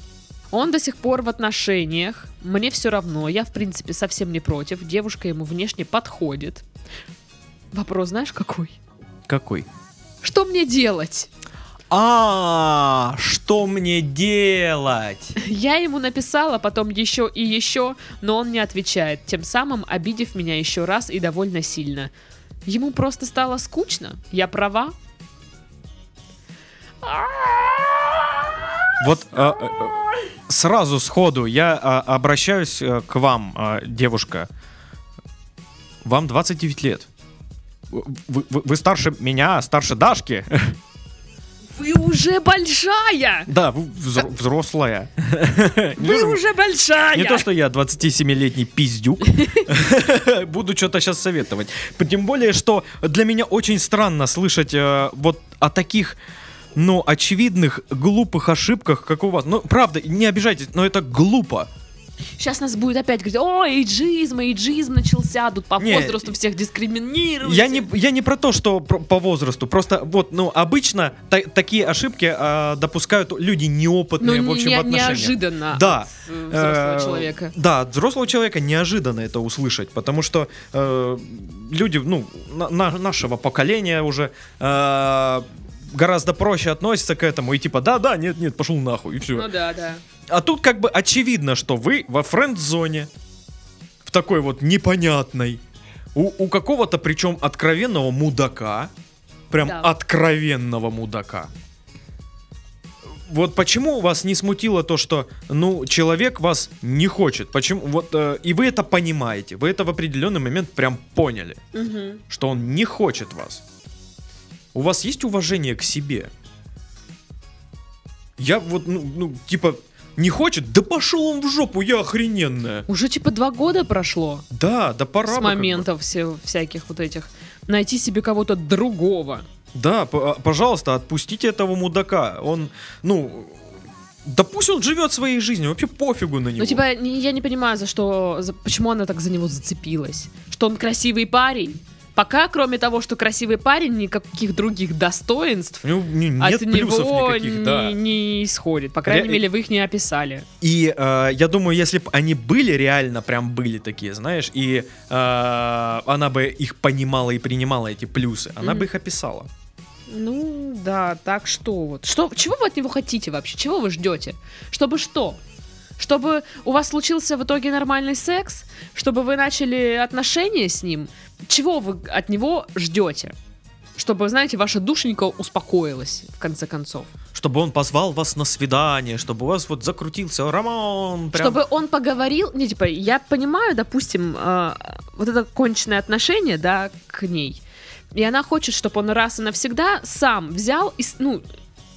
Speaker 1: Он до сих пор в отношениях, мне все равно, я в принципе совсем не против, девушка ему внешне подходит. Вопрос знаешь какой?
Speaker 2: Какой?
Speaker 1: Что мне делать?
Speaker 2: А, что мне делать?
Speaker 1: Я ему написала потом еще и еще, но он не отвечает, тем самым обидев меня еще раз и довольно сильно. Ему просто стало скучно? Я права?
Speaker 2: Вот э, э, сразу сходу я а, обращаюсь э, к вам, а, девушка. Вам 29 лет. Вы, вы- вы старше меня, старше Дашки.
Speaker 1: Вы уже большая!
Speaker 2: Да, вы взро- взрослая.
Speaker 1: Вы уже большая!
Speaker 2: Не то, что я 27-летний пиздюк. Буду что-то сейчас советовать. Тем более, что для меня очень странно слышать э, вот о таких, ну, очевидных глупых ошибках, как у вас. Ну, правда, не обижайтесь, но это глупо.
Speaker 1: Сейчас нас будет опять говорить, о, эйджизм, эйджизм начался, тут по
Speaker 2: Не,
Speaker 1: возрасту всех дискриминируют.
Speaker 2: Я не, я не про то, что про- по возрасту. Просто вот, ну, обычно та- такие ошибки а, допускают люди
Speaker 1: Ну,
Speaker 2: неопытные, в общем,
Speaker 1: не-
Speaker 2: в отношениях.
Speaker 1: неожиданно
Speaker 2: Да.
Speaker 1: от э, взрослого
Speaker 2: Э,
Speaker 1: человека.
Speaker 2: Да, от взрослого человека неожиданно это услышать, потому что э, люди, ну, на- на- нашего поколения уже э, гораздо проще относятся к этому и типа, да-да, нет-нет, пошел нахуй, и все.
Speaker 1: Ну да, да.
Speaker 2: А тут как бы очевидно, что вы во френд-зоне, в такой вот непонятной, У, у какого-то, причем откровенного мудака, прям
Speaker 1: Да.
Speaker 2: откровенного мудака. Вот почему вас не смутило то, что, ну, человек вас не хочет? Почему? Вот, э, и вы это понимаете, вы это в определенный момент прям поняли,
Speaker 1: Мгм.
Speaker 2: что он не хочет вас. У вас есть уважение к себе? Я вот, ну, ну, типа, не хочет? Да пошел он в жопу, я охрененная.
Speaker 1: Уже типа два года прошло
Speaker 2: Да, да пора.
Speaker 1: с моментов все, всяких вот этих. Найти себе кого-то другого.
Speaker 2: Да, а, пожалуйста, отпустите этого мудака. Он, ну, да пусть он живет своей жизнью, вообще пофигу на него.
Speaker 1: Ну, типа, я не понимаю, за что, за- почему она так за него зацепилась. Что он красивый парень. Пока, кроме того, что красивый парень, никаких других достоинств
Speaker 2: У него не- нет
Speaker 1: от него
Speaker 2: никаких,
Speaker 1: не,
Speaker 2: да.
Speaker 1: не исходит. По крайней
Speaker 2: Ре-
Speaker 1: мере, вы их не описали.
Speaker 2: И э, я думаю, если бы они были реально, прям были такие, знаешь, и э, она бы их понимала и принимала эти плюсы, она
Speaker 1: Мгм.
Speaker 2: бы их описала.
Speaker 1: Ну, да, так что вот. Что, чего вы от него хотите вообще? Чего вы ждете? Чтобы что? Чтобы у вас случился в итоге нормальный секс? Чтобы вы начали отношения с ним? Чего вы от него ждете? Чтобы, знаете, ваша душенька успокоилась, в конце концов.
Speaker 2: Чтобы он позвал вас на свидание, чтобы у вас вот закрутился роман. Прям...
Speaker 1: Чтобы он поговорил, не, типа, я понимаю, допустим, э, вот это конченное отношение, да, к ней, и она хочет, чтобы он раз и навсегда сам взял и, ну,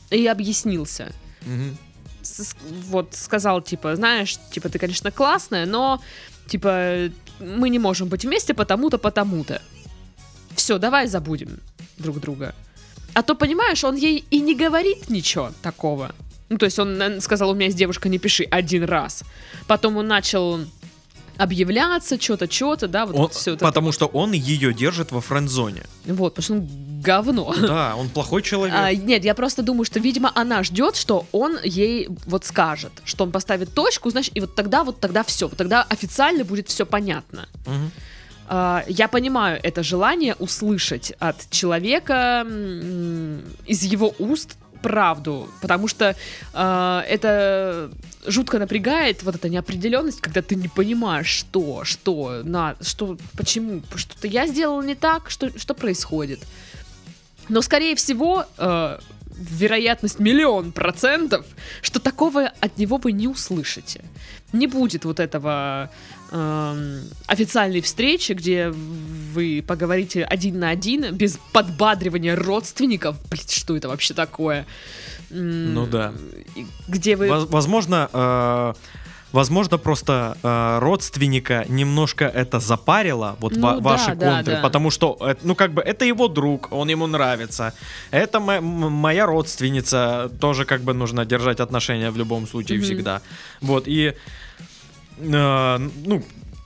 Speaker 1: и объяснился.
Speaker 2: Мгм.
Speaker 1: С- вот сказал, типа, знаешь, типа, ты, конечно, классная, но, типа, мы не можем быть вместе потому-то, потому-то. Все, давай забудем друг друга. А то, понимаешь, он ей и не говорит ничего такого. Ну, то есть он э, сказал, у меня есть девушка, не пиши, один раз. Потом он начал объявляться, что-то, что-то, да, вот
Speaker 2: Он-
Speaker 1: все это.
Speaker 2: потому что он ее держит во френд-зоне.
Speaker 1: Вот, потому что он говно.
Speaker 2: Да, он плохой человек.
Speaker 1: А, нет, я просто думаю, что, видимо, она ждет, что он ей вот скажет, что он поставит точку, значит, и вот тогда, вот тогда все, тогда официально будет все понятно.
Speaker 2: Мгм.
Speaker 1: А, я понимаю это желание услышать от человека из его уст правду, потому что а, это жутко напрягает вот эта неопределенность, когда ты не понимаешь, что, что, на, что, почему, что-то я сделал не так, что, что происходит. Но, скорее всего, э, вероятность миллион процентов, что такого от него вы не услышите. Не будет вот этого эм, официальной встречи, где вы поговорите один на один, без подбадривания родственников. Блин, что это вообще такое?
Speaker 2: Ну да.
Speaker 1: Где вы...
Speaker 2: Воз- Возможно, э, возможно, просто э, родственника немножко это запарило, вот
Speaker 1: Ну
Speaker 2: ва-
Speaker 1: да,
Speaker 2: ваши
Speaker 1: да,
Speaker 2: контры,
Speaker 1: да.
Speaker 2: потому что, э, ну, как бы, это его друг, он ему нравится. Это м- моя родственница, тоже как бы нужно держать отношения в любом случае
Speaker 1: Мгм.
Speaker 2: всегда. Вот, и, э, ну,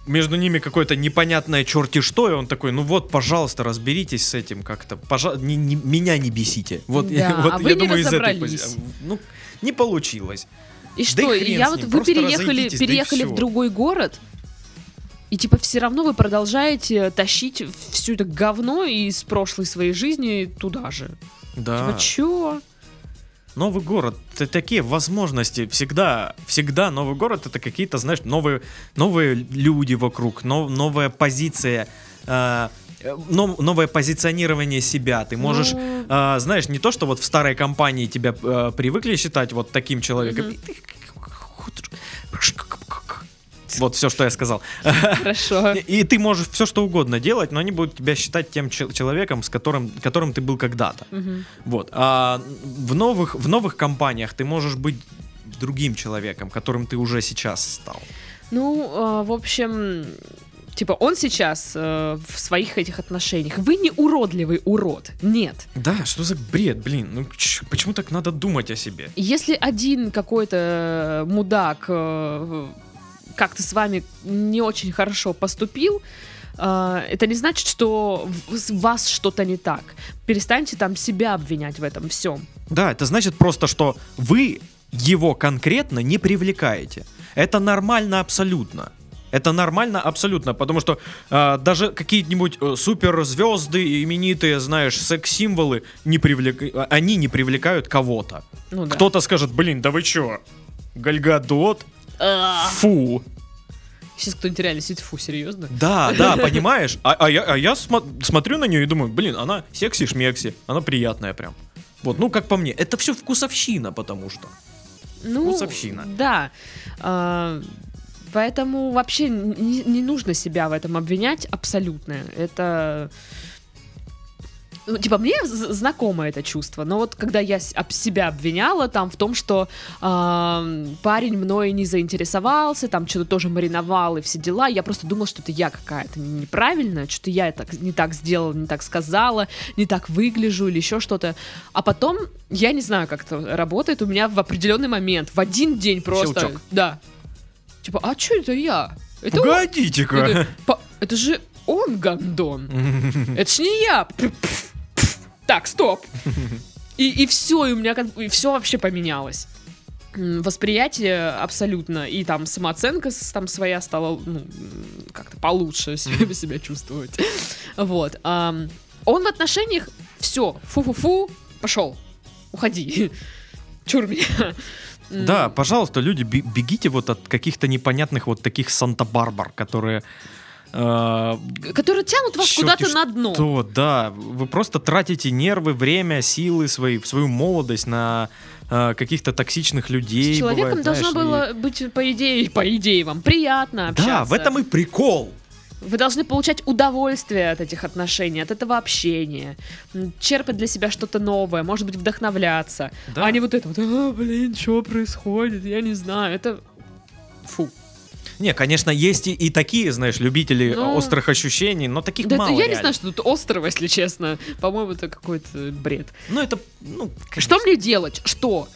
Speaker 2: между ними какое-то непонятное черти что, и он такой, ну вот, пожалуйста, разберитесь с этим как-то, пожалуйста, меня не бесите. Вот,
Speaker 1: Да,
Speaker 2: вот
Speaker 1: а вы
Speaker 2: я
Speaker 1: не
Speaker 2: думаю, из этой позиции. Ну, не получилось.
Speaker 1: И
Speaker 2: Да
Speaker 1: что?
Speaker 2: и
Speaker 1: я вот вы переехали,
Speaker 2: разойдитесь, да
Speaker 1: переехали в другой город, и типа все равно вы продолжаете тащить все это говно из прошлой своей жизни туда же.
Speaker 2: Да.
Speaker 1: Типа, чё?
Speaker 2: Новый город, это такие возможности. Всегда, всегда новый город это какие-то, знаешь, новые, новые люди вокруг, нов- новая позиция, э, э, но- новое позиционирование себя. Ты можешь,
Speaker 1: Ну,
Speaker 2: э, знаешь, не то, что вот в старой компании тебя э, привыкли считать вот таким человеком.
Speaker 1: Мгм.
Speaker 2: Вот все, что я сказал.
Speaker 1: Хорошо.
Speaker 2: И, ты можешь все что угодно делать, но они будут тебя считать тем чел- человеком, с которым, которым ты был когда-то. Вот. А в новых, в новых компаниях ты можешь быть другим человеком, которым ты уже сейчас стал.
Speaker 1: Ну, э, в общем, типа, он сейчас э, в своих этих отношениях. Вы не уродливый урод. Нет.
Speaker 2: Да, что за бред, блин? Ну ч- почему так надо думать о себе?
Speaker 1: Если один какой-то мудак э, как-то с вами не очень хорошо поступил, э, это не значит, что с вас что-то не так. Перестаньте там себя обвинять в этом всем.
Speaker 2: Да, это значит просто, что вы его конкретно не привлекаете. Это нормально абсолютно. Это нормально абсолютно, потому что э, даже какие-нибудь э, суперзвезды, именитые, знаешь, секс-символы, не привлек... э, они не привлекают кого-то.
Speaker 1: Ну да.
Speaker 2: Кто-то скажет, блин, да вы чё? Гальгадот?
Speaker 1: А,
Speaker 2: Фу.
Speaker 1: Сейчас кто-нибудь реально сидит, фу, серьезно?
Speaker 2: Да, да, понимаешь? А, а я, а я смо- смотрю на нее и думаю, блин, она секси-шмекси, она приятная прям. Вот, ну, как по мне, это все вкусовщина, потому что.
Speaker 1: Ну,
Speaker 2: Вкусовщина.
Speaker 1: Да. А, поэтому вообще не, не нужно себя в этом обвинять абсолютно. Это... Ну, типа, мне знакомо это чувство, но вот когда я об себя обвиняла там в том, что ам, парень мной не заинтересовался, там что-то тоже мариновал и все дела, я просто думала, что это я какая-то неправильная, что-то я так, не так сделала, не так сказала, не так выгляжу или еще что-то. А потом, я не знаю, как это работает, у меня в определенный момент, в один день просто...
Speaker 2: Щелчок.
Speaker 1: Да. Типа, а что это я? Это он-
Speaker 2: Погодите-ка.
Speaker 1: это, по- это же он гондон. Это ж не я. Так, стоп. И, и все, и у меня как и все вообще поменялось. Восприятие абсолютно, и там самооценка там своя стала ну, как-то получше себя, себя чувствовать. Вот. он в отношениях все, фу-фу-фу, пошел, уходи. Чур меня.
Speaker 2: Да, пожалуйста, люди, бе- бегите вот от каких-то непонятных вот таких Санта-Барбар, которые... э,
Speaker 1: Которые тянут вас куда-то на дно.
Speaker 2: Что, да, вы просто тратите нервы, время, силы свои, свою молодость на э, каких-то токсичных людей.
Speaker 1: С человеком
Speaker 2: бывает,
Speaker 1: должно
Speaker 2: знаешь, и-
Speaker 1: было быть, по идее, по идее, вам приятно общаться.
Speaker 2: Да, в этом и прикол.
Speaker 1: Вы должны получать удовольствие от этих отношений, от этого общения, черпать для себя что-то новое, может быть, вдохновляться.
Speaker 2: Да.
Speaker 1: А не вот это вот, «А, блин, что происходит, я не знаю, это... Фу.
Speaker 2: Не, конечно, есть и, и такие, знаешь, любители
Speaker 1: Ну,
Speaker 2: острых ощущений, но таких
Speaker 1: Да это
Speaker 2: мало.
Speaker 1: я не
Speaker 2: реально.
Speaker 1: знаю, что тут острого, если честно. По-моему, это какой-то бред.
Speaker 2: Ну, это, ну,
Speaker 1: Что мне делать? Что?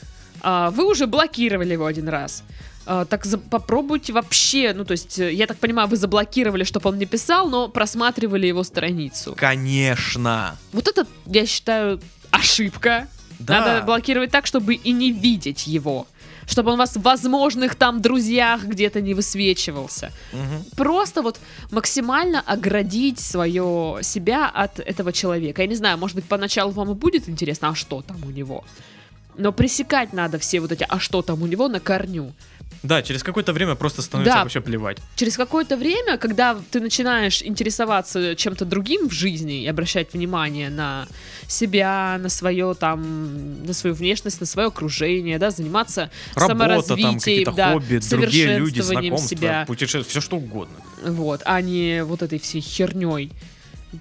Speaker 1: А, вы уже блокировали его один раз. А, так за- попробуйте вообще, ну то есть, э, я так понимаю, вы заблокировали, чтобы он не писал, но просматривали его страницу.
Speaker 2: Конечно.
Speaker 1: Вот это, я считаю, ошибка.
Speaker 2: Да.
Speaker 1: Надо блокировать так, чтобы и не видеть его. Чтобы он вас в возможных там друзьях где-то не высвечивался.
Speaker 2: Мгм.
Speaker 1: Просто вот максимально оградить свое себя от этого человека. Я не знаю, может быть, поначалу вам и будет интересно, а что там у него. Но пресекать надо все вот эти, а что там у него на корню.
Speaker 2: Да, через какое-то время просто становится
Speaker 1: Да.
Speaker 2: вообще плевать.
Speaker 1: Через какое-то время, когда ты начинаешь интересоваться чем-то другим в жизни и обращать внимание на себя, на свое там, на свою внешность, на свое окружение, да, заниматься
Speaker 2: Работа, там,
Speaker 1: саморазвитием,
Speaker 2: какие-то
Speaker 1: да,
Speaker 2: хобби, другие люди, знакомства,
Speaker 1: себя,
Speaker 2: путешествия, все что угодно.
Speaker 1: вот, а не вот этой всей херней,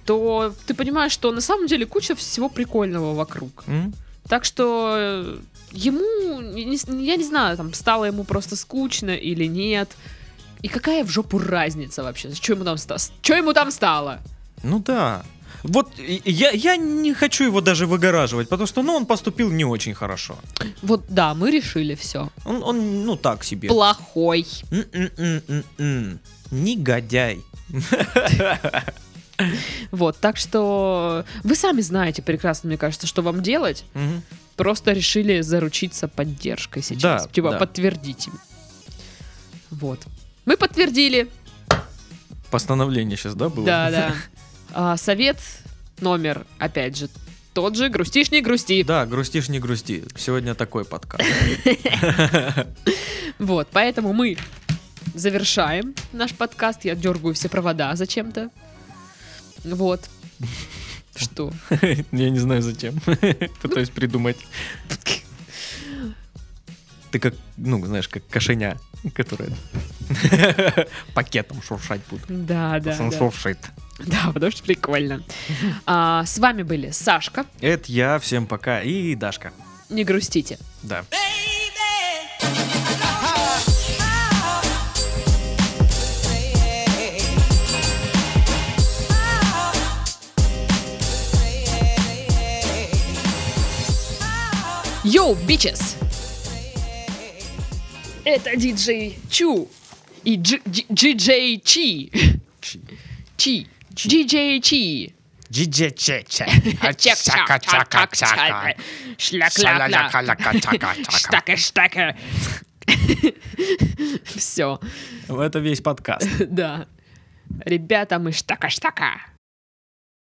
Speaker 1: то ты понимаешь, что на самом деле куча всего прикольного вокруг.
Speaker 2: М?
Speaker 1: Так что ему, я не знаю, там стало ему просто скучно или нет. И какая в жопу разница вообще? Что ему там, что ему там стало?
Speaker 2: Ну да. Вот я, я не хочу его даже выгораживать, потому что, ну, он поступил не очень хорошо.
Speaker 1: Вот да, мы решили все.
Speaker 2: Он, он ну, так себе.
Speaker 1: Плохой.
Speaker 2: М-м-м-м-м. Негодяй.
Speaker 1: Вот, так что вы сами знаете прекрасно, мне кажется, что вам делать.
Speaker 2: Мгм.
Speaker 1: Просто решили заручиться поддержкой сейчас.
Speaker 2: Да,
Speaker 1: типа
Speaker 2: да.
Speaker 1: подтвердите. Вот. Мы подтвердили.
Speaker 2: Постановление сейчас, да, было?
Speaker 1: Да, да. А, совет номер, опять же, тот же. Грустишь, не грусти.
Speaker 2: Да, грустишь, не грусти. Сегодня такой подкаст.
Speaker 1: Вот, поэтому мы завершаем наш подкаст. Я дергаю все провода зачем-то. Вот. Что?
Speaker 2: Я не знаю зачем. Пытаюсь придумать. Ты как, ну, знаешь, как кошеня, которая пакетом шуршать будет.
Speaker 1: Да, да,
Speaker 2: Он
Speaker 1: да.
Speaker 2: шуршит.
Speaker 1: Да, потому что прикольно. А, с вами были Сашка.
Speaker 2: Это я, всем пока. И Дашка.
Speaker 1: Не грустите.
Speaker 2: Да.
Speaker 1: Йоу, бичес! Это диджей Чу и Дж- Дж- диджей Чи. Чи. Диджей Чи.
Speaker 2: Джиджечече.
Speaker 1: Чак-чак-чак-чак-чак. Шля-кля-кля. Штака-штака. Все,
Speaker 2: Это весь подкаст.
Speaker 1: да. Ребята, мы штака-штака.